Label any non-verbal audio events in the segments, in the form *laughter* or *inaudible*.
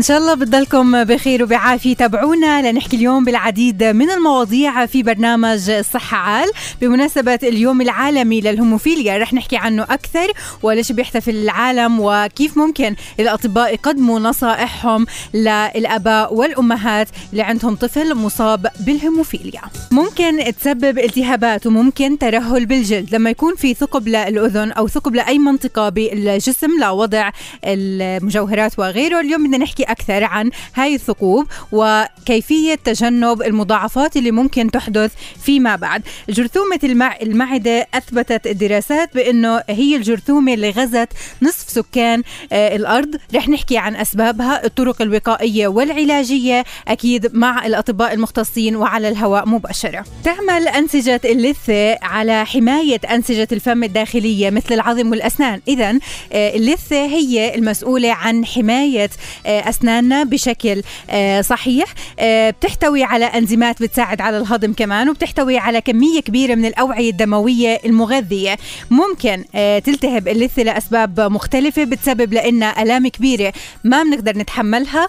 إن شاء الله بتضلكم بخير وبعافية. تابعونا لنحكي اليوم بالعديد من المواضيع في برنامج الصحة عال. بمناسبة اليوم العالمي للهوموفيليا رح نحكي عنه أكثر وليش بيحتفل العالم وكيف ممكن الأطباء يقدموا نصائحهم للآباء والأمهات اللي عندهم طفل مصاب بالهوموفيليا. ممكن تسبب التهابات وممكن ترهل بالجلد. لما يكون في ثقب للأذن أو ثقب لأي منطقة بالجسم لوضع المجوهرات وغيره اليوم بدنا نحكي أكثر عن هاي الثقوب وكيفية تجنب المضاعفات اللي ممكن تحدث فيما بعد. جرثومة المع... المعدة أثبتت الدراسات بأنه هي الجرثومة اللي غزت نصف سكان آه الأرض. رح نحكي عن أسبابها الطرق الوقائية والعلاجية أكيد مع الأطباء المختصين وعلى الهواء مباشرة. تعمل أنسجة اللثة على حماية أنسجة الفم الداخلية مثل العظم والأسنان. إذا آه اللثة هي المسؤولة عن حماية آه أسناننا بشكل صحيح. بتحتوي على أنزيمات بتساعد على الهضم كمان وبتحتوي على كمية كبيرة من الأوعية الدموية المغذية. ممكن تلتهب اللثة لأسباب مختلفة بتسبب لنا ألام كبيرة ما بنقدر نتحملها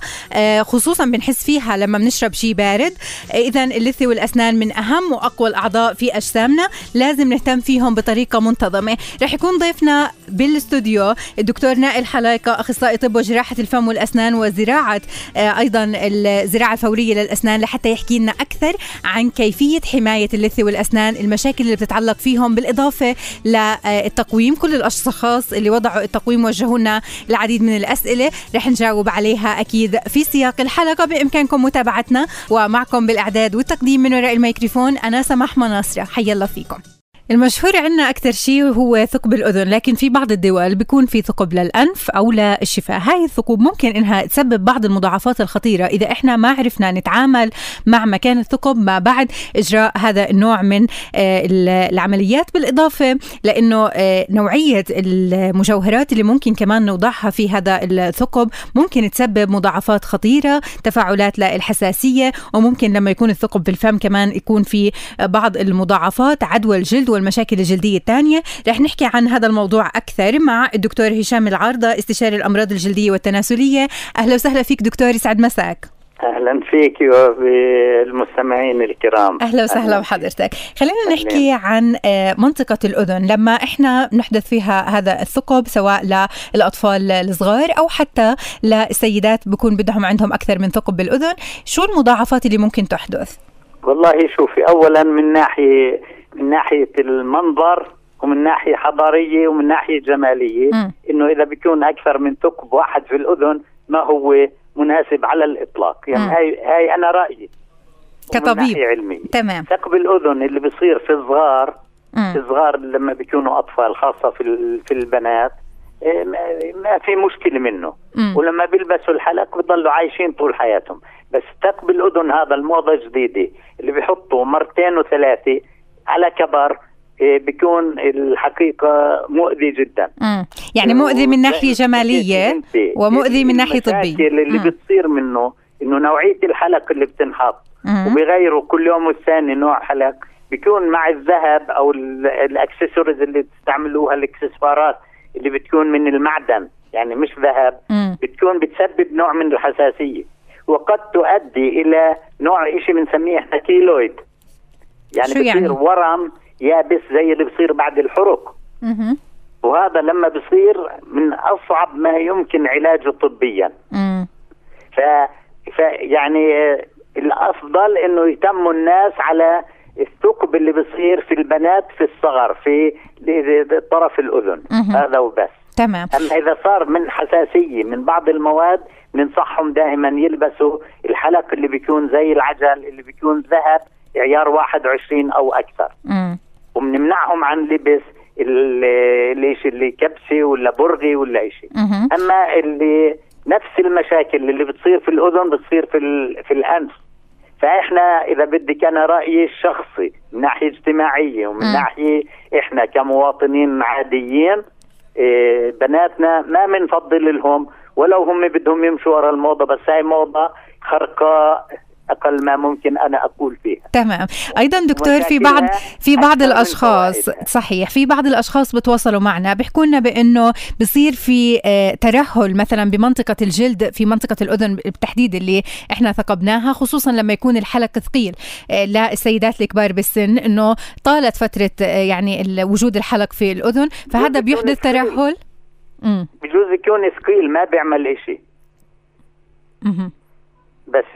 خصوصا بنحس فيها لما بنشرب شيء بارد. إذا اللثة والأسنان من أهم وأقوى الأعضاء في أجسامنا لازم نهتم فيهم بطريقة منتظمة. رح يكون ضيفنا بالاستوديو الدكتور نائل حلايقة أخصائي طب وجراحة الفم والأسنان وزراعة أيضا الزراعة الفورية للأسنان لحتى يحكي لنا أكثر عن كيفية حماية اللثة والأسنان المشاكل اللي بتتعلق فيهم بالإضافة للتقويم. كل الأشخاص اللي وضعوا التقويم وجهوا لنا العديد من الأسئلة رح نجاوب عليها أكيد في سياق الحلقة. بإمكانكم متابعتنا ومعكم بالإعداد والتقديم من وراء الميكروفون أنا سماح مناصرة. حيا الله فيكم. المشهور عندنا أكثر شيء هو ثقب الأذن لكن في بعض الدول بيكون في ثقب للأنف أو للشفاه هاي الثقوب ممكن إنها تسبب بعض المضاعفات الخطيرة. إذا إحنا ما عرفنا نتعامل مع مكان الثقب ما بعد إجراء هذا النوع من آه، العمليات بالإضافة لأنه آه، نوعية المجوهرات اللي ممكن كمان نوضعها في هذا الثقب ممكن تسبب مضاعفات خطيرة تفاعلات للحساسية وممكن لما يكون الثقب في الفم كمان يكون في بعض المضاعفات عدوى الجلد والمشاكل الجلدية الثانية. رح نحكي عن هذا الموضوع أكثر مع الدكتور هشام العارضة استشاري الأمراض الجلدية والتناسلية. أهلا وسهلا فيك دكتور يسعد مساك. أهلا فيك وبالمستمعين الكرام. أهلا وسهلا بحضرتك. خلينا نحكي عن آه، منطقة الأذن. لما إحنا نحدث فيها هذا الثقب سواء للأطفال الصغار أو حتى للسيدات بكون بدهم عندهم أكثر من ثقب بالأذن. شو المضاعفات اللي ممكن تحدث؟ والله شوفي اولا من ناحية من ناحية المنظر ومن ناحية حضارية ومن ناحية جمالية. م. إنه إذا بيكون أكثر من ثقب واحد في الأذن ما هو مناسب على الإطلاق. يعني م. هاي هاي أنا رأيي. كطبيب. علمي تمام. ثقب الأذن اللي بيصير في الصغار في الصغار لما بيكونوا أطفال خاصة في في البنات إيه، ما في مشكلة منه. م. ولما بيلبسوا الحلق بضلوا عايشين طول حياتهم. بس ثقب الأذن هذا الموضة جديده اللي بيحطوا مرتين وثلاثة على كبر إيه، بيكون الحقيقة مؤذي جدا. مم. يعني مؤذي من ناحية جمالية ومؤذي من ناحية طبية. اللي مم. بتصير منه إنه نوعية الحلق اللي بتنحط. وبيغيروا كل يوم والثاني نوع حلق. بيكون مع الذهب أو الأكسسوارز اللي بتستعملوها الإكسسوارات اللي بتكون من المعدن. يعني مش ذهب. بتكون بتسبب نوع من الحساسية. وقد تؤدي إلى نوع شيء بنسميه إحنا كيلويد. يعني شو يعني؟ بصير ورم يابس زي اللي بصير بعد الحرق مه. وهذا لما بصير من أصعب ما يمكن علاجه طبيا. ف... ف يعني الأفضل إنه يهتموا الناس على الثقب اللي بصير في البنات في الصغر في طرف الأذن. مه. هذا وبس. تمام. أما إذا صار من حساسية من بعض المواد بننصحهم دائما يلبسوا الحلق اللي بيكون زي العجل اللي بيكون ذهب. عيار 21 أو أكثر. وبنمنعهم عن لبس اللي اللي كبسه ولا برغي ولا شيء. أما اللي نفس المشاكل اللي بتصير في الأذن بتصير في في الأنف. فإحنا إذا بدك أنا رأيي الشخصي من ناحية اجتماعية ومن م. ناحية إحنا كمواطنين عاديين إيه بناتنا ما بنفضل لهم. ولو هم بدهم يمشوا ورا الموضة بس هاي موضة خرقاء أقل ما ممكن أنا أقول فيها. تمام. أيضا دكتور في بعض في بعض الأشخاص صحيح في بعض الأشخاص بتواصلوا معنا بيحكوا لنا بأنه بصير في آه، ترهل مثلا بمنطقة الجلد في منطقة الأذن بالتحديد اللي إحنا ثقبناها خصوصا لما يكون الحلق ثقيل. آه، للسيدات الكبار بالسن إنه طالت فترة آه، يعني وجود الحلق في الأذن فهذا بيحدث ترهل؟ بجوز يكون ثقيل ما بيعمل شيء بس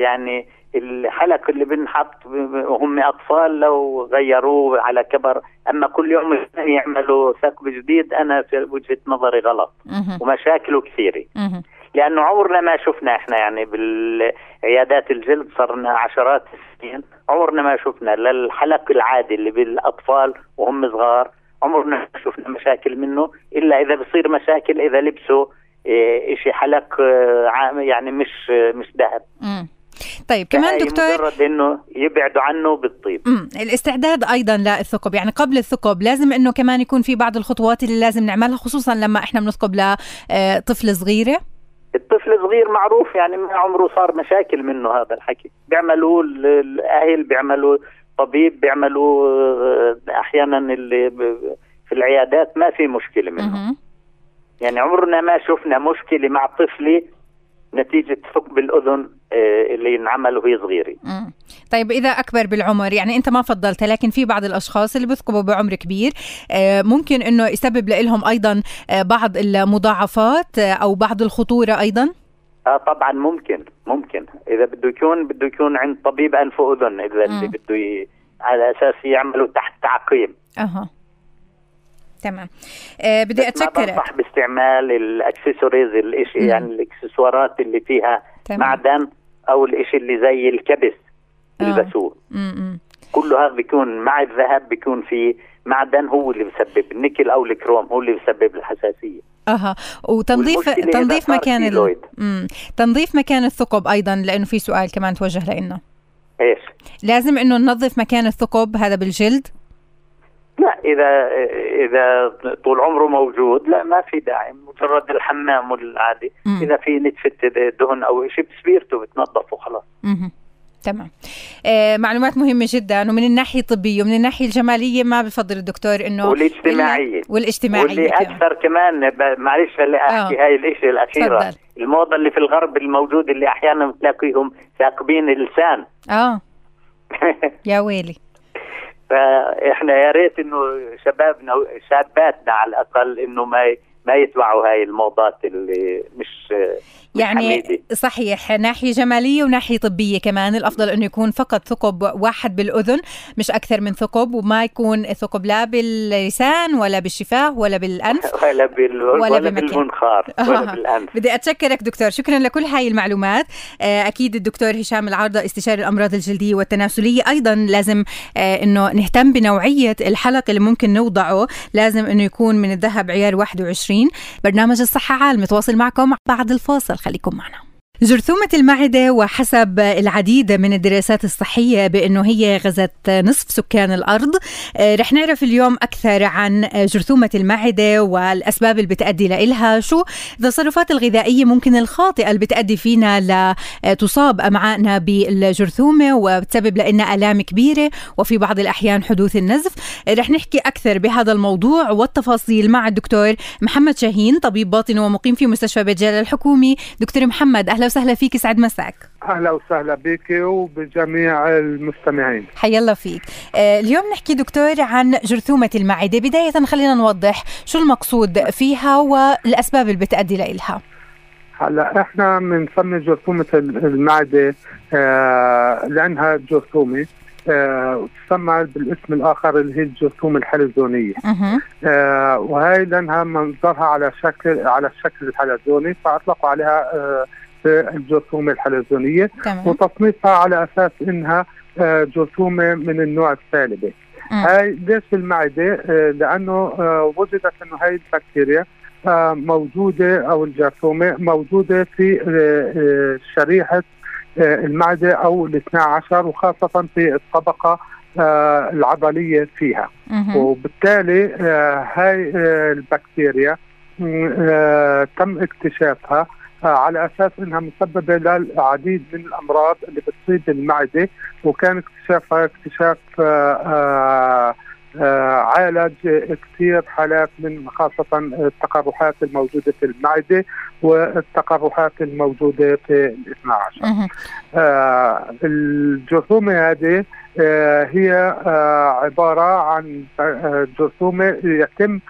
يعني الحلق اللي بنحط هم أطفال لو غيروه على كبر أما كل يوم يعملوا ثقب جديد أنا في وجهة نظري غلط ومشاكله كثيرة. لأنه عمرنا ما شفنا إحنا يعني بالعيادات الجلد صرنا عشرات السنين عمرنا ما شفنا للحلق العادي اللي بالأطفال وهم صغار عمرنا ما شفنا مشاكل منه إلا إذا بصير مشاكل إذا لبسوا شيء حلق آه، يعني مش مش ذهب. طيب كمان دكتور مجرد إنه يبعدوا عنه بالطيب. امم الاستعداد أيضا للثقب يعني قبل الثقب لازم إنه كمان يكون في بعض الخطوات اللي لازم نعملها خصوصا لما إحنا بنثقب لطفل صغيره الطفل الصغير معروف يعني ما عمره صار مشاكل منه هذا الحكي. بيعملوا الأهل بيعملوا طبيب بيعملوا آه، أحيانا اللي في العيادات ما في مشكلة منه. يعني عمرنا ما شفنا مشكلة مع طفلة نتيجة ثقب الأذن آه، اللي ينعمل وهي صغيرة. طيب إذا أكبر بالعمر يعني أنت ما فضلت لكن في بعض الأشخاص اللي بيثقبوا بعمر كبير آه، ممكن إنه يسبب لهم أيضا آه، بعض المضاعفات أو بعض الخطورة أيضا؟ آه طبعا ممكن ممكن. إذا بده يكون بده يكون عند طبيب أنف واذن إذا اللي بده. على أساس يعملوا تحت تعقيم. أها. تمام. آه بدي اتشكرك بنصح باستعمال الأكسسوارز الإشي يعني الأكسسوارات اللي فيها تمام. معدن أو الإشي اللي زي الكبس بيلبسوه آه. كله هذا بيكون مع الذهب بيكون في معدن هو اللي بسبب النيكل أو الكروم هو اللي بسبب الحساسية. أها. وتنظيف تنظيف مكان ال... تنظيف مكان الثقب أيضا لأنه في سؤال كمان توجه لنا إيش؟ لازم إنه ننظف مكان الثقب هذا بالجلد. لا إذا إذا طول عمره موجود لا ما في داعي. مجرد الحمام العادي. مم. إذا في نتفه دهن أو شيء بسبيرته بتنظف وخلاص. تمام. آه معلومات مهمة جدا ومن الناحية الطبية ومن الناحية الجمالية ما بفضل الدكتور إنه والاجتماعية. والاجتماعية واللي أكثر كمان معلش هلا أحكي آه. هاي الإشي الأخيرة. فضل. الموضة اللي في الغرب الموجود اللي أحيانا بتلاقيهم ثاقبين اللسان آه. *laughs* يا ويلي. فإحنا يا ريت إنه شبابنا شاباتنا على الأقل إنه ما ما يتبعوا هاي الموضات اللي مش يعني. صحيح ناحية جمالية وناحية طبية كمان الأفضل إنه يكون فقط ثقب واحد بالأذن مش أكثر من ثقب وما يكون ثقب لا باللسان ولا بالشفاه ولا بالأنف *laughs* ولا بال ولا, ولا بالمنخار ولا *laughs* آه. بالأنف. بدي أتشكرك دكتور شكرا لكل هاي المعلومات. آه، أكيد الدكتور هشام العارضة استشاري الأمراض الجلدية والتناسلية أيضا لازم آه، إنه نهتم بنوعية الحلق اللي ممكن نوضعه لازم إنه يكون من الذهب عيار 21 برنامج الصحة عال متواصل معكم بعد الفاصل. خليكم معنا جرثومة المعدة وحسب العديد من الدراسات الصحية بأنه هي غزت نصف سكان الأرض. آه، رح نعرف اليوم أكثر عن جرثومة المعدة والأسباب اللي بتأدي لإلها. شو التصرفات الغذائية ممكن الخاطئة اللي بتأدي فينا لتصاب أمعائنا بالجرثومة وبتسبب لنا آلام كبيرة وفي بعض الأحيان حدوث النزف؟ رح نحكي أكثر بهذا الموضوع والتفاصيل مع الدكتور محمد شاهين طبيب باطن ومقيم في مستشفى بيت جلال الحكومي. دكتور محمد أهلا وسهلا فيك سعد مساك. أهلا وسهلا بك وبجميع المستمعين. حيا الله فيك. آه اليوم نحكي دكتور عن جرثومة المعدة. بداية خلينا نوضح شو المقصود فيها والأسباب اللي بتؤدي لها هلا إحنا بنسمي جرثومة المعدة آه لأنها جرثومة آه تسمى بالاسم الآخر اللي هي الجرثومة الحلزونية. آه وهي لأنها منظرها على شكل على الشكل الحلزوني فأطلقوا عليها آه الجرثومة الحلزونية وتصنيفها على أساس إنها آه، جرثومة من النوع السالبه هاي ليش المعدة؟ آه، لأنه آه، وجدت إنه هاي البكتيريا موجودة أو الجرثومة موجودة في شريحة المعدة أو ال 12 وخاصة في الطبقة العضلية فيها. وبالتالي هاي البكتيريا تم اكتشافها على أساس إنها مسببة للعديد من الأمراض اللي بتصيب المعدة وكان اكتشافها اكتشاف آه، آه، عالج كثير حالات من خاصة التقرحات الموجودة في المعدة والتقرحات الموجودة في ال 12 آه الجرثومة هذه آه هي آه عبارة عن جرثومة يتم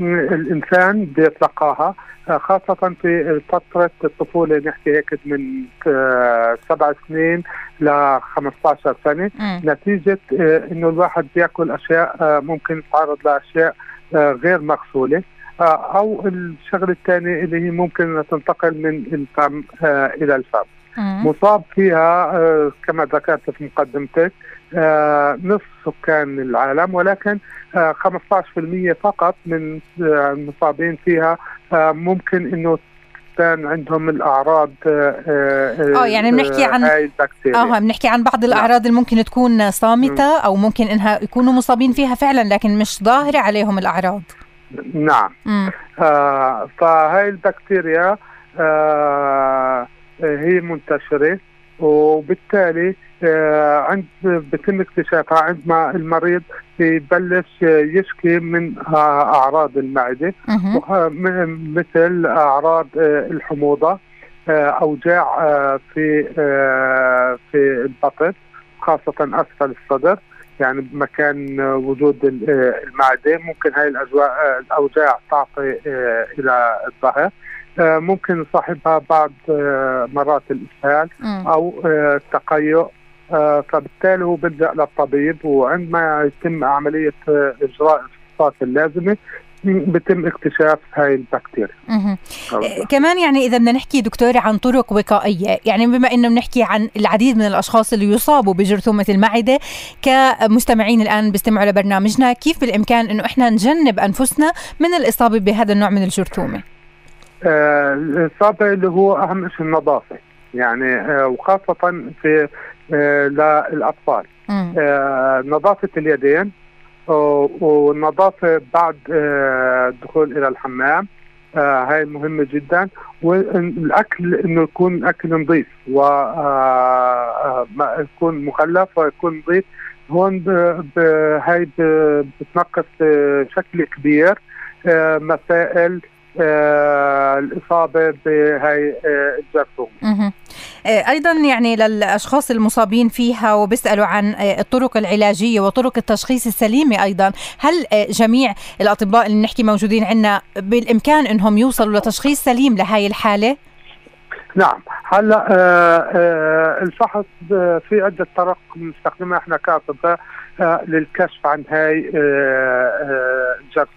الإنسان بيتلقاها آه، خاصة في فترة الطفولة نحكي هيك من آه، سبع سنين ل 15 سنة. م. نتيجة آه، إنه الواحد بياكل أشياء ممكن يتعرض لأشياء غير مغسولة. أو الشغلة الثانية اللي هي ممكن تنتقل من الفم إلى الفم. مصاب فيها كما ذكرت في مقدمتك نصف سكان العالم ولكن 15% فقط من المصابين فيها. ممكن إنه كان عندهم الأعراض آه, آه،, آه، يعني بنحكي عن آه بنحكي عن بعض الأعراض اللي ممكن تكون صامتة أو ممكن إنها يكونوا مصابين فيها فعلا لكن مش ظاهرة عليهم الأعراض. نعم. آه فهاي البكتيريا آه هي منتشرة. وبالتالي آه، عند بتم اكتشافها عندما المريض يبلش يشكي من أعراض المعدة. مثل أعراض آه، الحموضة آه، أوجاع في في البطن خاصة أسفل الصدر. يعني بمكان وجود المعدة. ممكن هاي الأجواء الأوجاع تعطي إلى الظهر. ممكن صاحبها بعض مرات الإسهال أو التقيؤ آه، فبالتالي هو بيلجأ للطبيب وعندما يتم عملية آه، إجراء الفحوصات اللازمة بتم اكتشاف هاي البكتيريا. آه، كمان يعني إذا بدنا نحكي دكتور عن طرق وقائية يعني بما إنه بنحكي عن العديد من الأشخاص اللي يصابوا بجرثومة المعدة كمستمعين الآن بيستمعوا لبرنامجنا كيف بالإمكان إنه إحنا نجنب أنفسنا من الإصابة بهذا النوع من الجرثومة؟ آه الاصابه اللي هو أهم شيء النظافة. يعني آه وخاصة في آه، للأطفال. نظافة اليدين والنظافة بعد الدخول إلى الحمام. هاي مهمة جدا. والأكل إنه يكون أكل نظيف و يكون مخلف ويكون نظيف. هون هاي بتنقص بشكل كبير مسائل آه، الإصابة بهي آه، الجرثومه. آه، أيضا يعني للأشخاص المصابين فيها وبيسألوا عن الطرق العلاجية وطرق التشخيص السليمة أيضا، هل جميع الأطباء اللي نحكي موجودين عندنا بالإمكان إنهم يوصلوا لتشخيص سليم لهي الحالة؟ نعم هلأ الفحص في عدة طرق بنستخدمها إحنا كأطباء للكشف عن هاي الجرثومه آه، آه،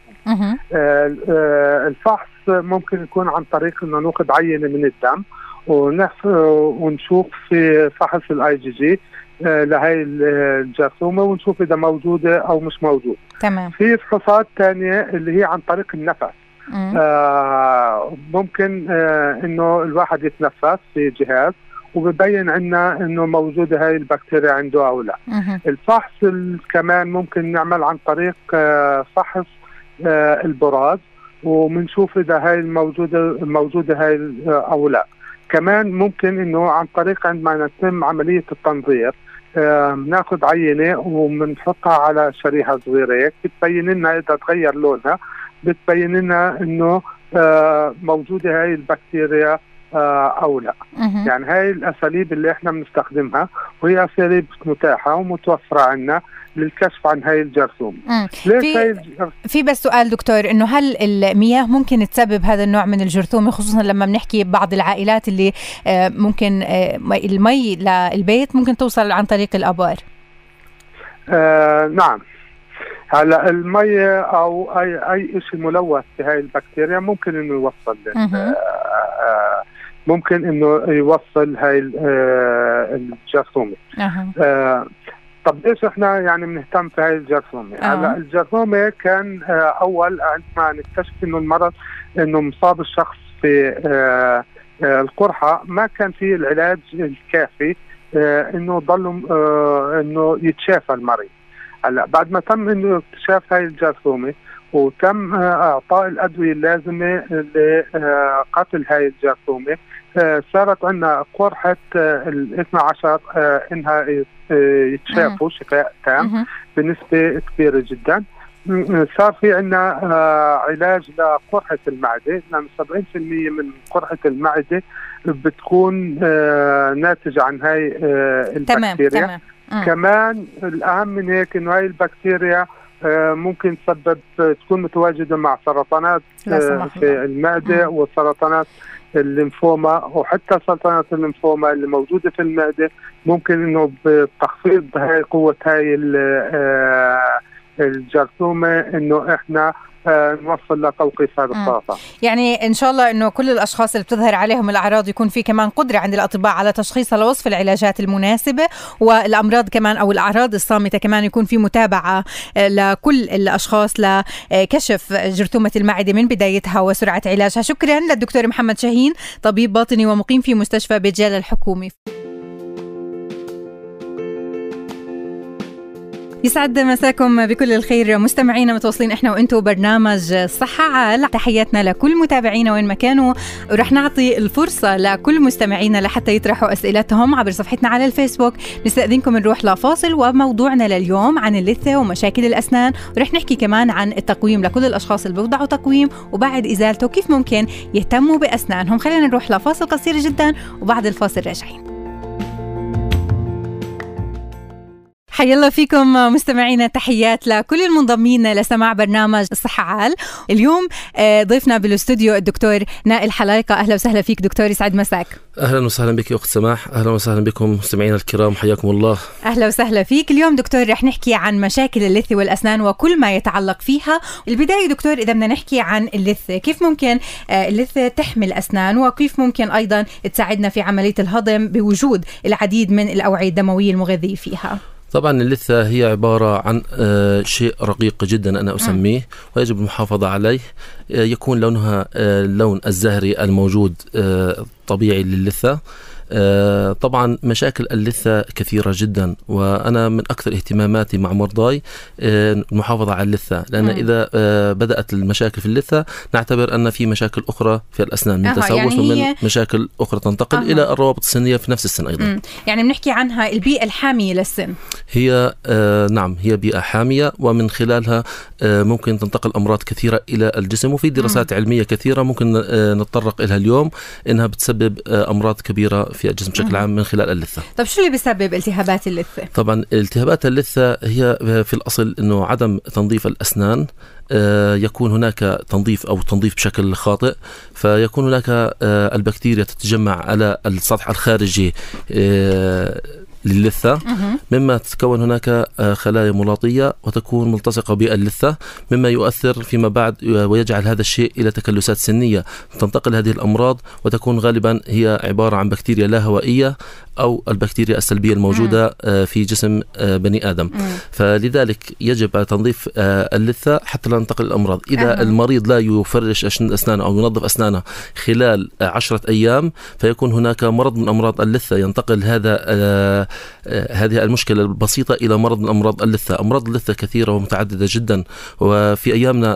الفحص ممكن يكون عن طريق إنه ناخذ عينة من الدم ونشوف في فحص الاي جي جي لهي الجرثومة ونشوف إذا موجودة أو مش موجودة. تمام. في فحوصات ثانية اللي هي عن طريق النفس. آه ممكن آه إنه الواحد يتنفس في جهاز وببين عنا إنه موجودة هاي البكتيريا عنده أو لا. الفحص كمان ممكن نعمل عن طريق آه فحص آه، البراز وبنشوف إذا هاي الموجودة موجودة هاي أو لا. كمان ممكن إنه عن طريق عندما نتم عملية التنظير بناخذ آه، عينة وبنحطها على شريحة صغيرة هيك بتبين لنا إذا تغير لونها بتبين لنا إنه آه، موجودة هاي البكتيريا أو لا. يعني هاي الأساليب اللي إحنا بنستخدمها وهي أساليب متاحة ومتوفرة عندنا للكشف عن هاي الجرثومة. ليش في هاي في بس سؤال دكتور إنه هل المياه ممكن تسبب هذا النوع من الجرثومة خصوصا لما بنحكي بعض العائلات اللي آه، ممكن آه، المي للبيت ممكن توصل عن طريق الأبار؟ آه نعم. هلا المية أو أي أي شيء ملوث بهاي البكتيريا ممكن إنه يوصل آه ممكن إنه يوصل هاي الجرثومة آه طب ليش إحنا يعني بنهتم في هاي الجرثومة؟ آه. هلأ الجرثومة كان آه أول عندما نكتشف إنه المرض إنه مصاب الشخص في آه آه القرحة ما كان في العلاج الكافي آه إنه ضل آه إنه يتشافى المريض. هلأ بعد ما تم إنه اكتشاف هاي الجرثومة وتم إعطاء الأدوية اللازمة لقتل هاي الجرثومه آه صارت عندنا قرحة آه ال 12 آه إنها يتشافوا شفاء تام بنسبة كبيرة جدا. صار في عندنا علاج لقرحة المعدة. لأن 70% من قرحة المعدة بتكون ناتجة عن هاي البكتيريا. تمام. تمام كمان الأهم من هيك إنه هاي البكتيريا ممكن تسبب تكون متواجدة مع سرطانات في المعدة وسرطانات الليمفوما وحتى سرطانات الليمفوما اللي موجودة في المعدة. ممكن إنه بتخفيض هاي قوة هاي الجرثومة إنه إحنا آه نوصل لتوقيف هذا السرطان يعني إن شاء الله إنه كل الأشخاص اللي بتظهر عليهم الأعراض يكون في كمان قدرة عند الأطباء على تشخيصها لوصف العلاجات المناسبة والأمراض كمان أو الأعراض الصامتة كمان يكون في متابعة لكل الأشخاص لكشف جرثومة المعدة من بدايتها وسرعة علاجها. شكرا للدكتور محمد شاهين طبيب باطني ومقيم في مستشفى بجال الحكومي يسعد مساكم بكل الخير مستمعينا متواصلين إحنا وأنتم برنامج صحة. عال تحياتنا لكل متابعينا وين ما كانوا. ورح نعطي الفرصة لكل مستمعينا لحتى يطرحوا أسئلتهم عبر صفحتنا على الفيسبوك. نستأذنكم نروح لفاصل وموضوعنا لليوم عن اللثة ومشاكل الأسنان. ورح نحكي كمان عن التقويم لكل الأشخاص اللي بيوضعوا تقويم وبعد إزالته كيف ممكن يهتموا بأسنانهم. خلينا نروح لفاصل قصير جدا وبعد الفاصل راجعين. حيا الله فيكم مستمعينا تحيات لكل المنضمين لسماع برنامج الصحة عال. اليوم ضيفنا بالاستوديو الدكتور نائل حلايقة. أهلا وسهلا فيك دكتور يسعد مساك. أهلا وسهلا بك أخت سماح. أهلا وسهلا بكم مستمعينا الكرام. حياكم الله. أهلا وسهلا فيك. اليوم دكتور رح نحكي عن مشاكل اللثة والأسنان وكل ما يتعلق فيها. البداية دكتور إذا بدنا نحكي عن اللثة كيف ممكن اللثة تحمي الأسنان؟ وكيف ممكن أيضا تساعدنا في عملية الهضم بوجود العديد من الأوعية الدموية المغذية فيها؟ طبعا اللثة هي عبارة عن شيء رقيق جدا أنا أسميه ويجب المحافظة عليه. يكون لونها اللون الزهري الموجود طبيعي للثة. آه طبعا مشاكل اللثة كثيرة جدا وأنا من أكثر اهتماماتي مع مرضاي آه المحافظة على اللثة لأن م. إذا آه بدأت المشاكل في اللثة نعتبر أن في مشاكل أخرى في الأسنان من تسوس يعني ومن مشاكل أخرى تنتقل أه. إلى الروابط السنية في نفس السن أيضا م. يعني بنحكي عنها البيئة الحامية للسن هي نعم هي بيئة حامية ومن خلالها ممكن تنتقل أمراض كثيرة إلى الجسم وفي دراسات م. علمية كثيرة ممكن نتطرق إليها اليوم إنها بتسبب أمراض كبيرة في الجسم بشكل عام من خلال اللثة. طيب شو اللي بيسبب التهابات اللثة؟ طبعا التهابات اللثة هي في الأصل إنه عدم تنظيف الأسنان يكون هناك تنظيف أو تنظيف بشكل خاطئ فيكون هناك البكتيريا تتجمع على السطح الخارجي للثة. مما تتكون هناك خلايا ملاطية وتكون ملتصقة باللثة مما يؤثر فيما بعد ويجعل هذا الشيء إلى تكلسات سنية. تنتقل هذه الأمراض وتكون غالبا هي عبارة عن بكتيريا لا هوائية أو البكتيريا السلبية الموجودة في جسم بني آدم. فلذلك يجب تنظيف اللثة حتى لا تنتقل الأمراض. إذا المريض لا يفرش أسنانه أو ينظف أسنانه خلال عشرة أيام فيكون هناك مرض من أمراض اللثة. ينتقل هذا هذه المشكلة البسيطة إلى مرض من أمراض اللثة. أمراض اللثة كثيرة ومتعددة جدا. وفي أيامنا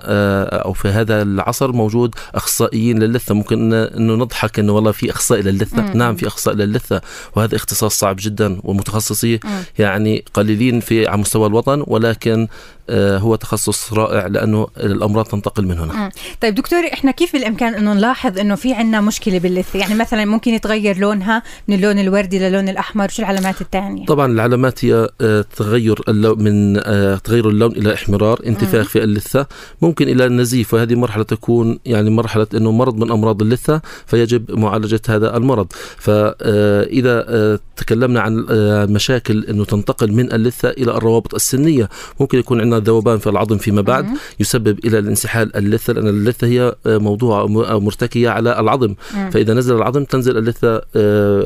أو في هذا العصر موجود أخصائيين للثة ممكن أنه نضحك أنه والله في أخصائي للثة مم. نعم في أخصائي للثة وهذا اختصاص صعب جدا ومتخصصي مم. يعني قليلين في على مستوى الوطن. ولكن هو تخصص رائع لأنه الأمراض تنتقل من هنا. طيب دكتور إحنا كيف بالإمكان أنه نلاحظ إنه في عندنا مشكلة باللثه؟ يعني مثلا ممكن يتغير لونها من اللون الوردي للون الأحمر، شو العلامات الثانية؟ طبعا العلامات هي تغير اللون من تغير اللون إلى إحمرار، انتفاخ في اللثة، ممكن إلى النزيف وهذه مرحلة تكون يعني مرحلة إنه مرض من أمراض اللثة فيجب معالجة هذا المرض. فاذا تكلمنا عن مشاكل إنه تنتقل من اللثة إلى الروابط السنية، ممكن يكون عندنا عندنا ذوبان في العظم فيما بعد يسبب إلى الانسحال اللثة لأن اللثة هي موضوع مرتكية على العظم. فإذا نزل العظم تنزل اللثة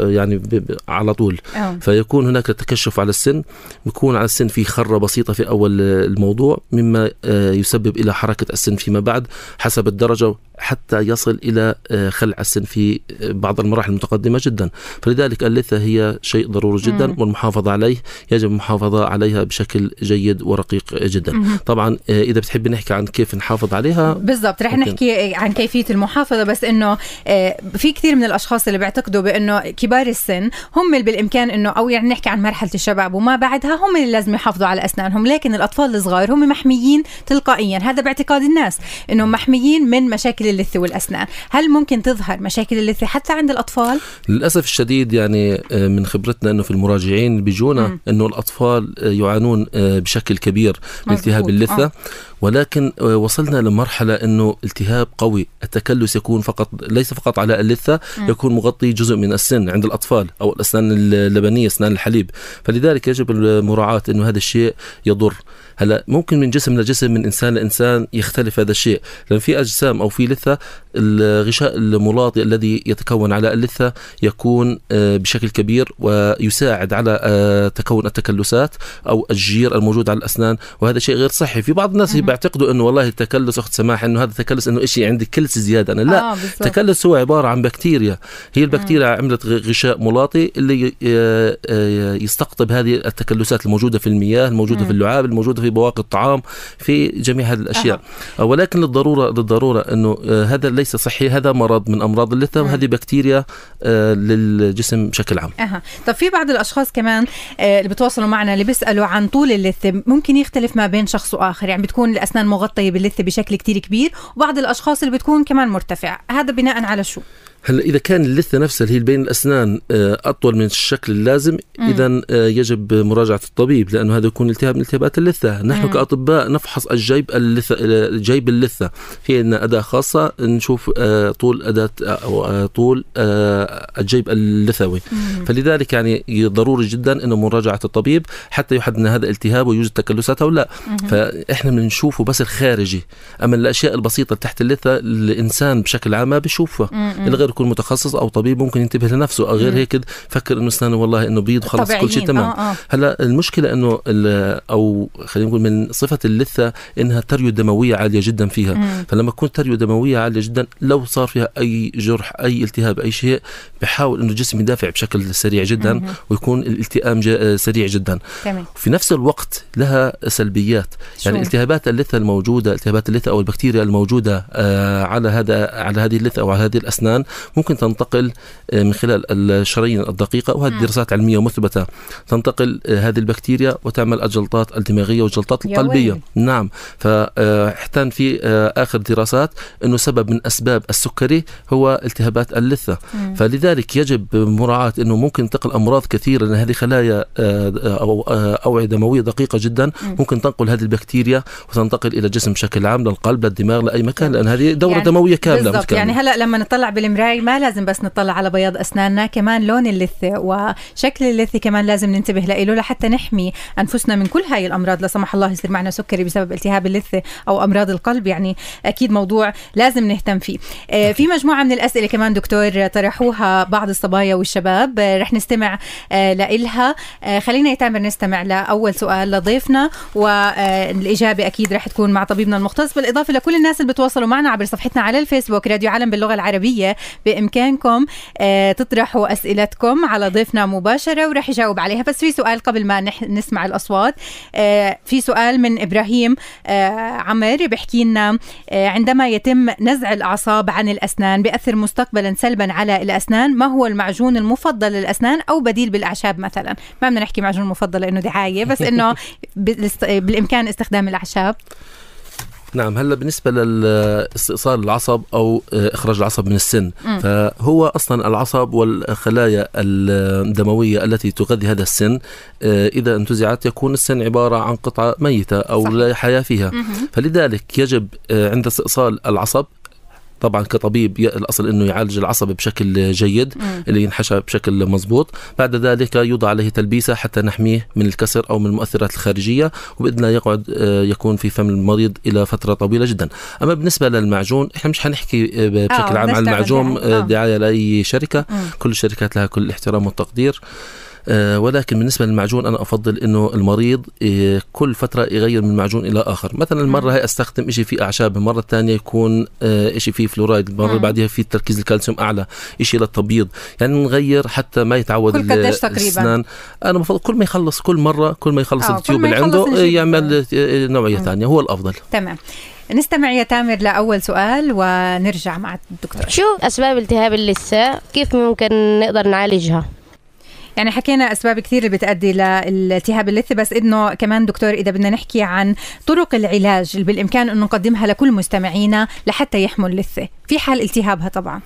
يعني على طول. فيكون هناك تكشف على السن. بيكون على السن في خرة بسيطة في أول الموضوع مما يسبب إلى حركة السن فيما بعد حسب الدرجة حتى يصل إلى خلع السن في بعض المراحل المتقدمة جدا. فلذلك اللثة هي شيء ضروري جدا مم. والمحافظة عليه يجب المحافظة عليها بشكل جيد ورقيق جدا. مم. طبعا إذا بتحب نحكي عن كيف نحافظ عليها بالضبط رح نحكي عن كيفية المحافظة بس إنه في كثير من الأشخاص اللي بيعتقدوا بإنه كبار السن هم اللي بالإمكان إنه أو يعني نحكي عن مرحلة الشباب وما بعدها هم اللي لازم يحافظوا على أسنانهم لكن الأطفال الصغار هم محميين تلقائيا. هذا باعتقاد الناس انهم محميين من مشاكل اللثة والأسنان. هل ممكن تظهر مشاكل اللثة حتى عند الأطفال؟ للأسف الشديد يعني من خبرتنا إنه في المراجعين بيجونا إنه الأطفال يعانون بشكل كبير. التهاب اللثة آه. ولكن وصلنا لمرحلة إنه التهاب قوي التكلس يكون فقط ليس فقط على اللثة يكون مغطي جزء من السن عند الأطفال أو الأسنان اللبنية أسنان الحليب. فلذلك يجب المراعاة إنه هذا الشيء يضر. هلا ممكن من جسم لجسم من إنسان لإنسان يختلف هذا الشيء. لأن في أجسام أو في لثة الغشاء الملاطي الذي يتكون على اللثة يكون بشكل كبير ويساعد على تكون التكلسات أو الجير الموجود على الأسنان. وهذا شيء غير صحي. في بعض الناس بيعتقدوا إنه والله التكلس أخت سماح إنه هذا التكلس إنه شيء عندي كلس زيادة أنا لا آه التكلس هو عبارة عن بكتيريا هي البكتيريا مم. عملت غشاء ملاطي اللي يستقطب هذه التكلسات الموجودة في المياه الموجودة مم. في اللعاب الموجودة في بواقي الطعام في جميع هذه الأشياء أه. ولكن للضرورة للضرورة إنه هذا ليس صحي هذا مرض من أمراض اللثة وهذه بكتيريا للجسم بشكل عام أه. طب في بعض الأشخاص كمان اللي بتواصلوا معنا اللي بيسألوا عن طول اللثة ممكن يختلف ما بين شخص وآخر يعني بتكون الأسنان مغطية باللثة بشكل كتير كبير وبعض الأشخاص اللي بتكون كمان مرتفع هذا بناء على شو؟ هلا إذا كان اللثة نفسها اللي هي بين الأسنان أطول من الشكل اللازم إذا يجب مراجعة الطبيب لأنه هذا يكون التهاب من التهابات اللثة. نحن مم. كأطباء نفحص الجيب اللثة جيب اللثة. في عندنا أداة خاصة نشوف طول أداة أو طول الجيب اللثوي. مم. فلذلك يعني ضروري جدا إنه مراجعة الطبيب حتى يحدد ان هذا التهاب ويوجد تكلسات أو لا. مم. فإحنا بنشوفه بس الخارجي. أما الأشياء البسيطة تحت اللثة الإنسان بشكل عام ما بيشوفها. الغير يكون متخصص أو طبيب ممكن ينتبه لنفسه أو غير هيك فكر إنه اسنانه والله إنه بيض خلص كل شيء تمام آه آه. هلأ المشكلة إنه أو خلينا نقول من صفة اللثة إنها تريو دموية عالية جدا فيها مم. فلما تكون تريو دموية عالية جدا لو صار فيها أي جرح أي التهاب أي شيء بحاول إنه الجسم يدافع بشكل سريع جدا مم. ويكون الالتئام سريع جدا تمام. في نفس الوقت لها سلبيات شو. يعني التهابات اللثة الموجودة التهابات اللثة أو البكتيريا الموجودة آه على هذا على هذه اللثة أو على هذه الأسنان ممكن تنتقل آه، من خلال الشرايين الدقيقة وهذه دراسات علمية مثبتة. تنتقل آه، هذه البكتيريا وتعمل الجلطات الدماغية والجلطات القلبية. وين. نعم. فاحتان في آه، آخر دراسات أنه سبب من أسباب السكري هو التهابات اللثة. مم. فلذلك يجب مراعاة أنه ممكن تنتقل أمراض كثيرة لأن هذه خلايا أو أوعية دموية دقيقة جدا. مم. ممكن تنقل هذه البكتيريا وتنتقل إلى الجسم بشكل عام للقلب للدماغ لأي مكان لأن هذه دورة يعني دموية كاملة بالضبط. يعني هلأ لما نطلع بالمراية ما لازم بس نطلع على بياض أسناننا كمان لون اللثة وشكل اللثة كمان لازم ننتبه له لحتى نحمي أنفسنا من كل هاي الأمراض لا سمح الله يصير معنا سكري بسبب التهاب اللثة أو أمراض القلب يعني أكيد موضوع لازم نهتم فيه. آه، في مجموعة من الأسئلة كمان دكتور طرحوها بعض الصبايا والشباب آه، رح نستمع آه، لإلها. خلينا يا تامر نستمع لأول سؤال لضيفنا والاجابه أكيد رح تكون مع طبيبنا المختص بالإضافة لكل الناس اللي بتواصلوا معنا عبر صفحتنا على الفيسبوك راديو عالم باللغة العربية. بإمكانكم آه، تطرحوا أسئلتكم على ضيفنا مباشرة ورح يجاوب عليها. بس في سؤال قبل ما نسمع الأصوات. آه، في سؤال من إبراهيم آه، عمر بحكي لنا عندما يتم نزع الأعصاب عن الأسنان بيأثر مستقبلا سلبا على الأسنان ما هو المعجون المفضل للأسنان أو بديل بالأعشاب مثلا؟ ما بدنا نحكي معجون مفضل لأنه دعاية بس إنه *laughs* بالإمكان استخدام الأعشاب. نعم هلا بالنسبة لاستئصال العصب أو آه، إخراج العصب من السن م. فهو أصلا العصب والخلايا الدموية التي تغذي هذا السن آه، إذا انتزعت يكون السن عبارة عن قطعة ميتة أو صحيح. لا حياة فيها م. فلذلك يجب آه، عند استئصال العصب طبعا كطبيب الأصل إنه يعالج العصب بشكل جيد مم. اللي ينحشى بشكل مضبوط. بعد ذلك يوضع عليه تلبيسة حتى نحميه من الكسر أو من المؤثرات الخارجية وبإذن الله يقعد آه، يكون في فم المريض إلى فترة طويلة جدا. أما بالنسبة للمعجون إحنا مش حنحكي آه، بشكل عام عن المعجون دعاية لأي شركة. مم. كل الشركات لها كل الاحترام والتقدير. آه، ولكن بالنسبة للمعجون أنا أفضل إنه المريض آه، كل فترة يغير من معجون إلى آخر. مثلا المره هاي أستخدم شيء فيه أعشاب المره الثانية يكون آه، شيء فيه فلورايد المره اللي بعدها فيه تركيز الكالسيوم أعلى شيء للتبييض. يعني نغير حتى ما يتعود كل قديش تقريبا؟ أنا بفضل كل ما يخلص كل مرة كل ما يخلص التيوب اللي عنده يعمل نوعية ثانية. هو الأفضل. تمام. نستمع يا تامر لأول سؤال ونرجع مع الدكتور. شو أسباب التهاب اللثة؟ كيف ممكن نقدر نعالجها؟ يعني حكينا أسباب كثير اللي بتؤدي لالتهاب اللثة بس إنه كمان دكتور إذا بدنا نحكي عن طرق العلاج اللي بالإمكان إنه نقدمها لكل مستمعينا لحتى يحموا اللثة. في حال التهابها طبعا.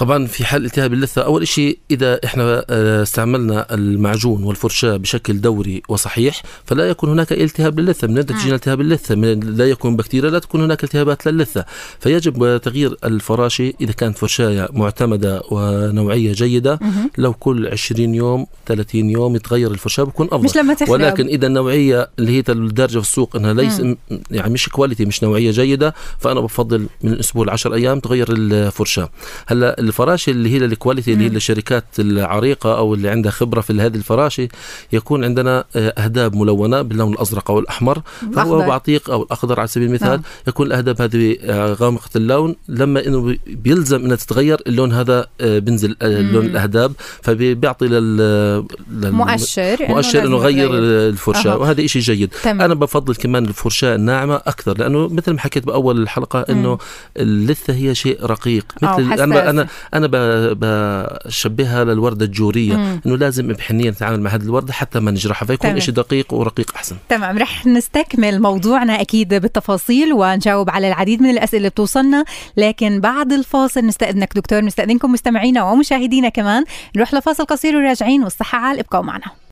طبعا في حال التهاب اللثة أول شيء إذا إحنا آه، استعملنا المعجون والفرشاة بشكل دوري وصحيح فلا يكون هناك التهاب للثه من نتيجة التهاب اللثة؟ لا يكون بكتيريا لا تكون هناك التهابات للثه فيجب تغيير الفراشه إذا كانت فرشاة معتمدة ونوعية جيدة. لو كل 20 يوم 30 يوم يتغير الفرشاة بكون أفضل. مش لما تخرب. ولكن إذا النوعية اللي هي الدارجة في السوق إنها ليس يعني مش كواليتي مش نوعية جيدة فأنا بفضل من أسبوع ل 10 أيام تغير الفرشاة. هلأ الفراشه اللي هي الكواليتي اللي هي الشركات العريقة أو اللي عندها خبرة في هذه الفراشه يكون عندنا آه، أهداب ملونة باللون الأزرق أو الأحمر فهو بعطيك أو الأخضر على سبيل المثال نعم. يكون الأهداب هذه آه، غامقة اللون لما إنه بيلزم إنها تتغير اللون هذا آه، بينزل لون الأهداب فبيعطي لل مؤشر مؤشر إنه غير الفرشاة وهذا شيء جيد. تمام. أنا بفضل كمان الفرشاة الناعمة أكثر لأنه مثل ما حكيت بأول الحلقة إنه اللثة هي شيء رقيق مثل أنا أنا أنا بشبهها للوردة الجورية إنه لازم بحنيه نتعامل مع هذه الورده حتى ما نجرحها فيكون شيء دقيق ورقيق احسن تمام رح نستكمل موضوعنا أكيد بالتفاصيل ونجاوب على العديد من الأسئلة اللي بتوصلنا لكن بعد الفاصل نستأذنك دكتور نستأذنكم مستمعينا ومشاهدينا كمان. نروح لفاصل قصير وراجعين والصحة عال ابقوا معنا.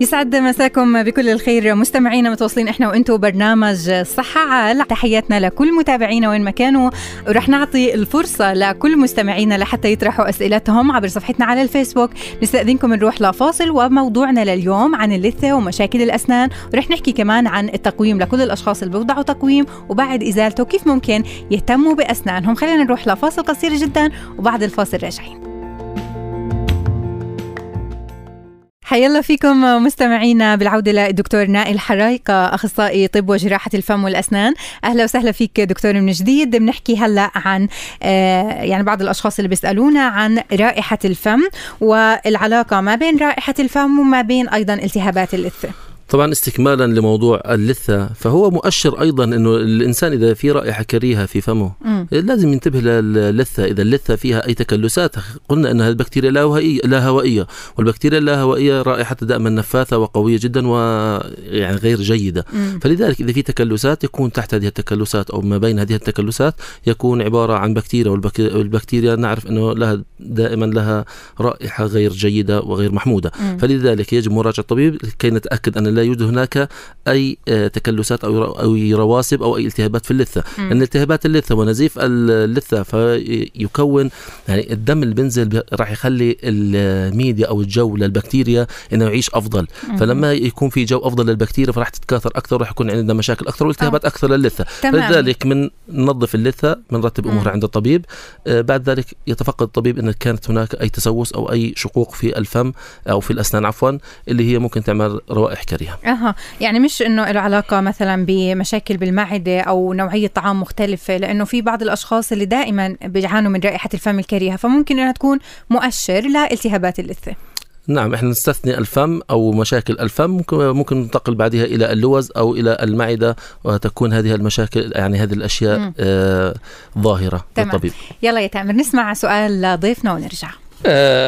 يسعد مساكم بكل الخير. مستمعينا متواصلين إحنا وأنتم برنامج صحة عال. تحياتنا لكل متابعينا وين ما كانوا. ورح نعطي الفرصة لكل مستمعينا لحتى يطرحوا أسئلتهم عبر صفحتنا على الفيسبوك. نستأذنكم نروح لفاصل وموضوعنا لليوم عن اللثة ومشاكل الأسنان. ورح نحكي كمان عن التقويم لكل الأشخاص اللي بيوضعوا تقويم وبعد إزالته كيف ممكن يهتموا بأسنانهم. خلينا نروح لفاصل قصير جدا وبعد الفاصل راجعين. حيلا فيكم مستمعينا بالعودة للدكتور نائل حرايقة أخصائي طب وجراحة الفم والأسنان. أهلا وسهلا فيك دكتور من جديد. بنحكي هلا عن آه، يعني بعض الأشخاص اللي بيسألونا عن رائحة الفم والعلاقة ما بين رائحة الفم وما بين أيضا التهابات اللثه طبعا استكمالا لموضوع اللثة فهو مؤشر أيضا إنه الإنسان إذا في رائحة كريهة في فمه م. لازم ينتبه للثه إذا اللثة فيها أي تكلسات قلنا انها البكتيريا لا هوائيه لا هوائية والبكتيريا اللا هوائية رائحتها دائما نفاثه وقوية جدا ويعني غير جيدة م. فلذلك إذا في تكلسات يكون تحت هذه التكلسات أو ما بين هذه التكلسات يكون عبارة عن بكتيريا والبكتيريا نعرف إنه لها دائما لها رائحة غير جيدة وغير محمودة م. فلذلك يجب مراجعة الطبيب لكي نتأكد أن لا يوجد هناك أي آه، تكلسات أو أو رواسب أو أي التهابات في اللثة. لأن التهابات اللثة ونزيف اللثة فيكون يعني الدم اللي بينزل راح يخلي الميديا أو الجو للبكتيريا إنه يعيش أفضل. مم. فلما يكون في جو أفضل للبكتيريا فراح تتكاثر أكثر وراح يكون عندنا مشاكل أكثر والتهابات أوه. أكثر للثه فلذلك من ننظف اللثة بنرتب أمورها عند الطبيب. آه بعد ذلك يتفقد الطبيب إن كانت هناك أي تسوس أو أي شقوق في الفم أو في الأسنان عفوا اللي هي ممكن تعمل روائح كريهة. عليها أها. يعني مش إنه له علاقة مثلا بمشاكل بالمعدة أو نوعية طعام مختلفه لأنه في بعض الأشخاص اللي دائما بيعانوا من رائحة الفم الكريهة فممكن إنها تكون مؤشر لالتهابات اللثة. نعم إحنا نستثني الفم أو مشاكل الفم ممكن ممكن ننتقل بعدها إلى اللوز أو إلى المعدة وتكون هذه المشاكل يعني هذه الأشياء آه ظاهرة تمام. للطبيب. يلا يا تامر نسمع سؤال ضيفنا ونرجع.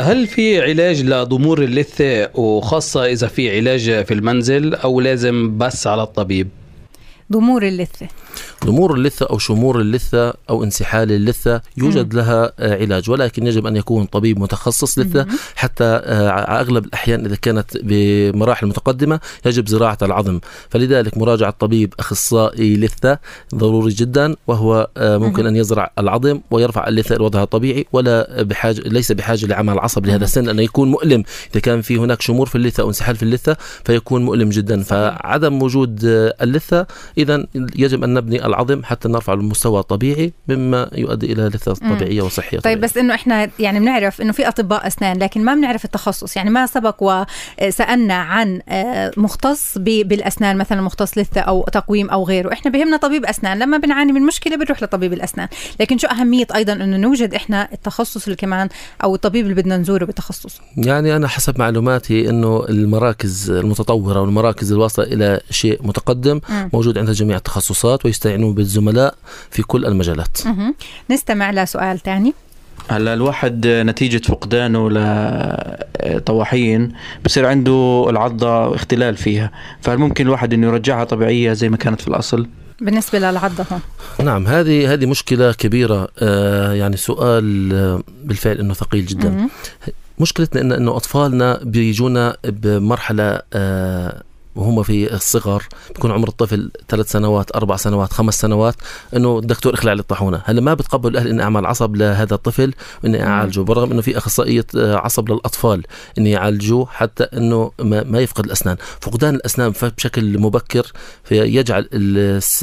هل في علاج لضمور اللثة وخاصة إذا في علاج في المنزل أو لازم بس على الطبيب؟ ضمور اللثة. ضمور اللثة أو شمور اللثة أو انسحال اللثة يوجد. لها آه، علاج ولكن يجب أن يكون طبيب متخصص لثة. حتى آه، أغلب الأحيان إذا كانت بمراحل متقدمة يجب زراعة العظم. فلذلك مراجعة طبيب أخصائي لثة ضروري جدا وهو آه، ممكن أن يزرع العظم ويرفع اللثة إلى وضعها الطبيعي ولا بحاجة ليس بحاجة لعمل عصب لهذا السن لأنه يكون مؤلم. إذا كان في هناك شمور في اللثة أو انسحال في اللثة فيكون مؤلم جدا. فعدم وجود اللثة إذا يجب أن نبني العظم حتى نرفع المستوى الطبيعي مما يؤدي إلى لثة طبيعية وصحية طيب طبيعية. بس إنه إحنا يعني بنعرف إنه في أطباء أسنان لكن ما بنعرف التخصص. يعني ما سبق وسألنا عن آه، مختص بالأسنان مثلا مختص لثة أو تقويم أو غيره. إحنا بهمنا طبيب أسنان. لما بنعاني من مشكلة بنروح لطبيب الأسنان. لكن شو أهمية أيضا إنه نوجد إحنا التخصص اللي كمان أو الطبيب اللي بدنا نزوره بتخصص يعني أنا حسب معلوماتي إنه المراكز المتطورة والمراكز الواصلة إلى شيء متقدم م. موجود عندها جميع التخصصات ويستعينوا بالزملاء في كل المجالات. نستمع لسؤال ثاني هلا الواحد نتيجة فقدانه لطواحين بصير عنده العضة اختلال فيها. فهل ممكن الواحد إنه يرجعها طبيعية زي ما كانت في الأصل؟ بالنسبة للعضة هون. نعم هذه هذه مشكلة كبيرة. آه يعني سؤال آه بالفعل إنه ثقيل جدا. مشكلتنا انه إنه أطفالنا بيجونا بمرحلة آه وهم في الصغر بيكون عمر الطفل ثلاث سنوات أربع سنوات خمس سنوات إنه الدكتور إخلع لي الطاحونة. هلأ ما بتقبل الاهل إني أعمل عصب لهذا الطفل وإني أعالجه برغم إنه في أخصائية آه، عصب للأطفال إني يعالجوه حتى إنه ما يفقد الأسنان. فقدان الأسنان بشكل مبكر يجعل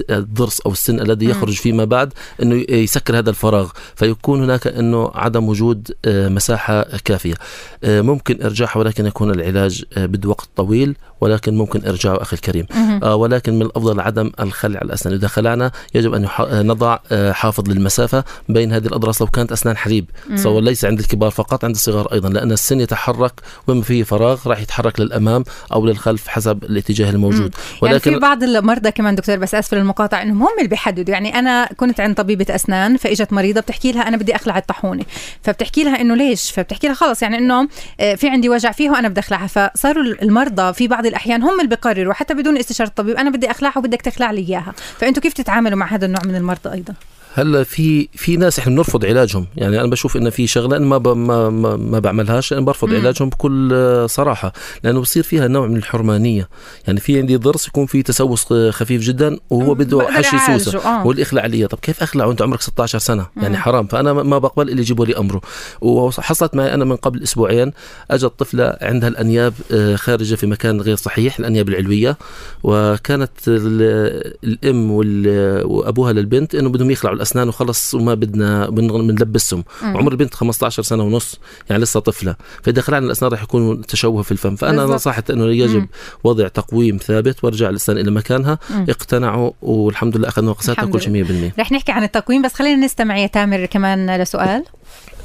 الضرس أو السن الذي يخرج فيما بعد إنه يسكر هذا الفراغ. فيكون هناك إنه عدم وجود آه، مساحة كافية. آه، ممكن ارجاعها ولكن يكون العلاج بده وقت طويل ولكن ممكن ارجاعه أخي الكريم. آه ولكن من الأفضل عدم الخلع الأسنان. إذا خلعنا يجب أن نضع آه حافظ للمسافة بين هذه الأضراس لو كانت أسنان حليب. سواء ليس عند الكبار فقط عند الصغار أيضا لأن السن يتحرك وما فيه فراغ راح يتحرك للأمام أو للخلف حسب الاتجاه الموجود. ولكن يعني في بعض المرضى كمان دكتور بس اسف للمقاطعه إنهم هم اللي بيحددوا. يعني أنا كنت عند طبيبة أسنان فإجت مريضة بتحكي لها أنا بدي أخلع الطاحونة. فبتحكي لها إنه ليش؟ فبتحكي لها خلص يعني إنه آه، في عندي وجع فيه وأنا بدي أخلعها. فصاروا المرضى في بعض الأحيان هم اللي بيقرروا حتى بدون استشارة الطبيب أنا بدي أخلعها وبدك تخلع لي إياها. فانتم كيف تتعاملوا مع هذا النوع من المرضى أيضا؟ هلا في في ناس إحنا بنرفض علاجهم. يعني أنا بشوف إنه في شغله ما ب ما ما, ما بعملهاش أنا برفض مم. علاجهم بكل صراحة. لأنه بصير فيها نوع من الحرمانية. يعني في عندي ضرس يكون في تسوس خفيف جدا وهو بده حشي سوسة آه. يخلع لي طب كيف اخلع وأنت عمرك 16 سنة. مم. يعني حرام. فأنا ما بقبل اللي يجيبوا لي أمره. وحصلت معي أنا من قبل أسبوعين. أجت طفلة عندها الأنياب آه، خارجة في مكان غير صحيح الأنياب العلوية. وكانت الأم وأبوها للبنت إنه بدهم يخلعوا الاسنان وخلص وما بدنا بنلبسهم وعمر البنت 15 سنة ونص يعني لسه طفلة فاذا خلعنا الأسنان راح يكون تشوه في الفم فأنا. نصحت إنه يجب مم. وضع تقويم ثابت وارجع الأسنان إلى مكانها مم. اقتنعوا والحمد لله أخذنا وقساتنا كل شيء 100% رح نحكي عن التقويم بس خلينا نستمع يا تامر كمان لسؤال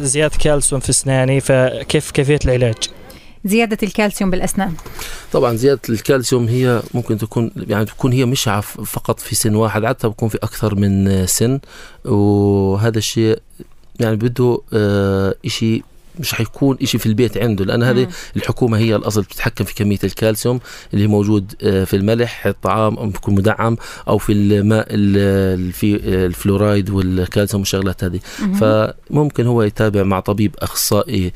زيادة كالسيوم في أسناني فكيف كيفية العلاج؟ زيادة الكالسيوم بالأسنان. طبعا زيادة الكالسيوم هي ممكن تكون يعني تكون هي مش فقط في سن واحد عادة بكون في أكثر من سن وهذا الشيء يعني بده آه شيء مش حيكون إشي في البيت عنده لأن هذه الحكومة هي الأصل بتتحكم في كمية الكالسيوم اللي موجود آه، في الملح الطعام أو بيكون مدعم أو في الماء في الفلورايد والكالسيوم والشغلات هذه. فممكن هو يتابع مع طبيب أخصائي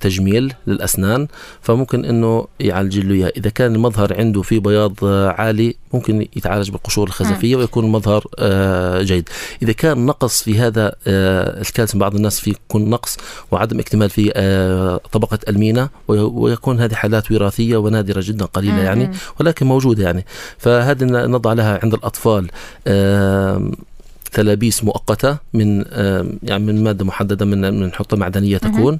تجميل للأسنان فممكن أنه يعالج له إياه. إذا كان المظهر عنده فيه بياض عالي ممكن يتعالج بالقشور الخزفية ويكون المظهر آه، جيد. إذا كان نقص في هذا آه، الكالسيوم بعض الناس في يكون نقص وعدم اكتمال في طبقة المينا ويكون هذه حالات وراثية ونادرة جدا قليلة يعني ولكن موجودة يعني. فهذه نضع لها عند الأطفال تلابيس مؤقتة من يعني من مادة محددة من من حطه معدنية تكون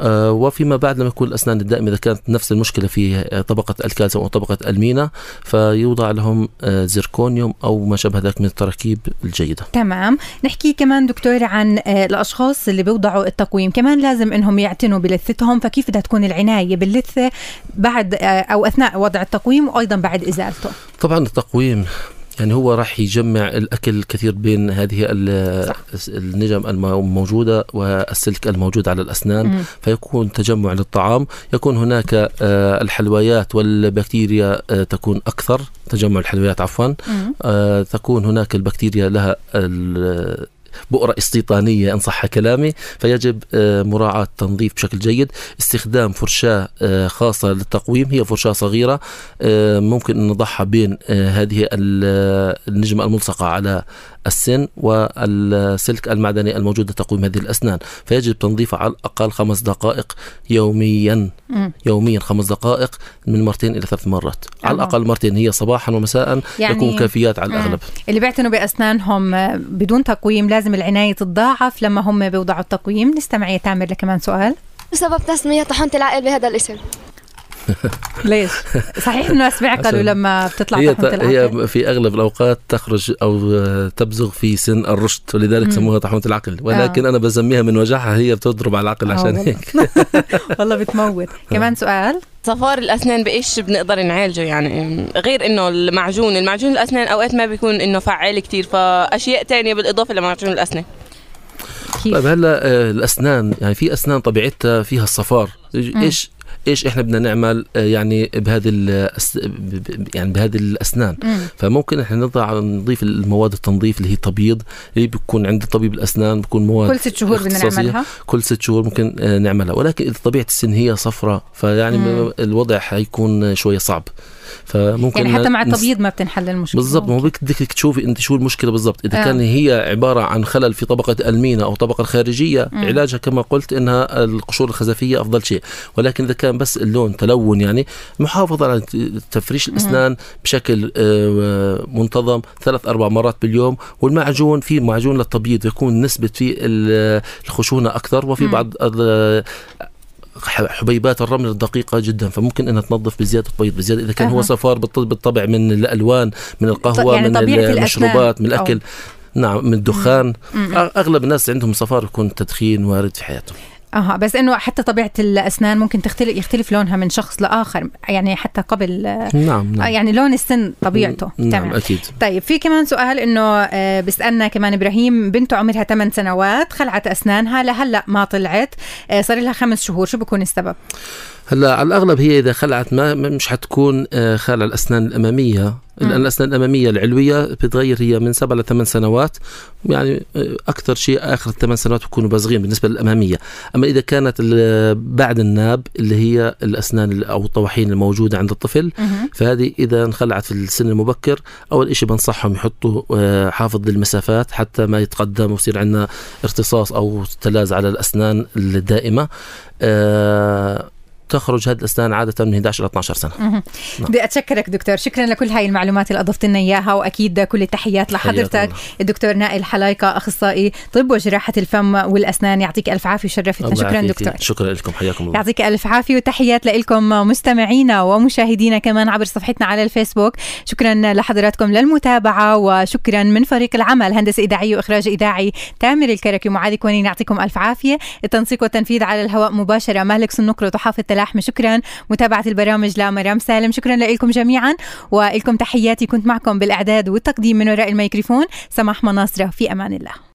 آه، وفيما بعد لما يكون الأسنان الدائمة إذا كانت نفس المشكلة في طبقة الكالسيوم أو طبقة المينا فيوضع لهم آه، زيركونيوم أو ما شابه ذلك من التراكيب الجيدة. تمام، نحكي كمان دكتور عن آه، الأشخاص اللي بيوضعوا التقويم، كمان لازم إنهم يعتنوا بلثتهم فكيف بدها تكون العناية باللثة بعد أو أثناء وضع التقويم وأيضا بعد إزالته. طبعا التقويم يعني هو راح يجمع الأكل الكثير بين هذه النجم الموجودة والسلك الموجود على الأسنان مم. فيكون تجمع للطعام. يكون هناك آه، الحلويات والبكتيريا آه، تكون أكثر تجمع الحلويات عفوا. آه، تكون هناك البكتيريا لها بؤرة استيطانية إن صح كلامي فيجب آه، مراعاة تنظيف بشكل جيد. استخدام فرشاة آه، خاصة للتقويم هي فرشاة صغيرة آه، ممكن أن نضعها بين هذه النجمة الملصقة على السن والسلك المعدني الموجود لتقويم هذه الأسنان. فيجب تنظيفها على الأقل خمس دقائق يوميا. يوميا خمس دقائق من مرتين إلى ثلاث مرات. على الأقل مرتين هي صباحا ومساء يعني يكون كافيات على الأغلب. اللي بيعتنوا بأسنانهم بدون تقويم لازم العناية تتضاعف. لما هم بيوضعوا التقويم نستمع يا تامر لكمان سؤال. سبب تسمية طحونة العقل بهذا الاسم. *laughs* ليش؟ صحيح إنه ناس بيعقلوا لما بتطلع هي طحنة هي في أغلب الأوقات تخرج أو تبزغ في سن الرشد ولذلك سموها طحنة العقل. ولكن آه. أنا بسميها من وجعها هي بتضرب على العقل عشان آه، هيك. *laughs* والله بتموت. كمان سؤال؟ صفار الأسنان بإيش بنقدر نعالجه؟ يعني غير إنه المعجون المعجون الأسنان أوقات ما بيكون إنه فعال كتير فأشياء تانية بالإضافة لمعجون الأسنان. كيف؟ طيب هلأ آه، الأسنان يعني في أسنان طبيعتها فيها الصفار. إيش إيش إحنا بدنا نعمل آه، يعني بهذه يعني بهذه الأسنان. مم. فممكن إحنا نضع نضيف المواد التنظيف اللي هي تبييض اللي بيكون عند طبيب الأسنان بيكون مواد كل ست شهور بدنا نعملها؟ كل ست شهور ممكن آه، نعملها. ولكن إذا طبيعة السن هي صفراء فيعني مم. الوضع حيكون شوية صعب. فممكن يعني حتى مع التبييض ما بتنحل المشكلة. بالضبط. ما بدك تشوفي أنت شو المشكلة بالضبط. إذا آه. كان هي عبارة عن خلل في طبقة المينا أو طبقة الخارجيه م. علاجها كما قلت إنها القشور الخزفية أفضل شيء. ولكن إذا كان بس اللون تلون يعني محافظة على تفريش الأسنان. بشكل آه، منتظم ثلاث أربع مرات باليوم والمعجون في معجون للتبييض يكون نسبة في الخشونة أكثر وفي. بعض حبيبات الرمل الدقيقه جدا فممكن انها تنظف بزيادة بيض بزيادة إذا كان أه. هو صفار بالطبع من الألوان من القهوة يعني من المشروبات من الأكل أو. نعم من الدخان أغلب الناس عندهم صفار يكون تدخين وارد في حياتهم أها بس إنه حتى طبيعة الأسنان ممكن تختلف يختلف لونها من شخص لآخر يعني حتى قبل نعم, نعم. يعني لون السن طبيعته نعم تمام. أكيد. طيب في كمان سؤال إنه آه، بيسألنا كمان إبراهيم بنته عمرها 8 سنوات خلعت أسنانها لهلأ ما طلعت آه، صار لها خمس شهور شو بكون السبب؟ هلا على الأغلب هي إذا خلعت ما مش حتكون آه، خلع الأسنان الأمامية. لأن الأسنان الأمامية العلوية بتتغير هي من سبع لثمان سنوات. يعني آه، أكثر شيء آخر الثمان سنوات بيكونوا بازغين بالنسبة للأمامية. أما إذا كانت بعد الناب اللي هي الأسنان أو الطواحين الموجودة عند الطفل فهذه إذا انخلعت في السن المبكر أول شيء بنصحهم يحطوا آه، حافظ للمسافات حتى ما يتقدم ويصير عندنا ارتصاص أو تلاز على الأسنان الدائمة. تخرج هذه الأسنان عادة من 11 إلى 12 سنة. نعم. بدي أتشكرك دكتور. شكرا لكل هاي المعلومات اللي أضفت لنا إياها وأكيد كل التحيات لحضرتك. الدكتور نائل حلايقة أخصائي طب وجراحة الفم والأسنان يعطيك ألف عافية وشرفتنا شكرا دكتور. شكرا لكم. حياكم الله. يعطيك ألف عافية وتحيات لكم مستمعينا ومشاهدينا كمان عبر صفحتنا على الفيسبوك. شكرا لحضراتكم للمتابعة وشكرا من فريق العمل هندسة اذاعيه وإخراج إذاعي تامر الكركي. ومعاذ كونين يعطيكم ألف عافية. التنسيق والتنفيذ على الهواء مباشرة مالك سنقر وحافظ اللحمة شكرا متابعة البرامج لمرام سالم. شكرا لكم جميعا ولكم تحياتي. كنت معكم بالإعداد والتقديم من وراء الميكروفون سماح مناصرة. في أمان الله.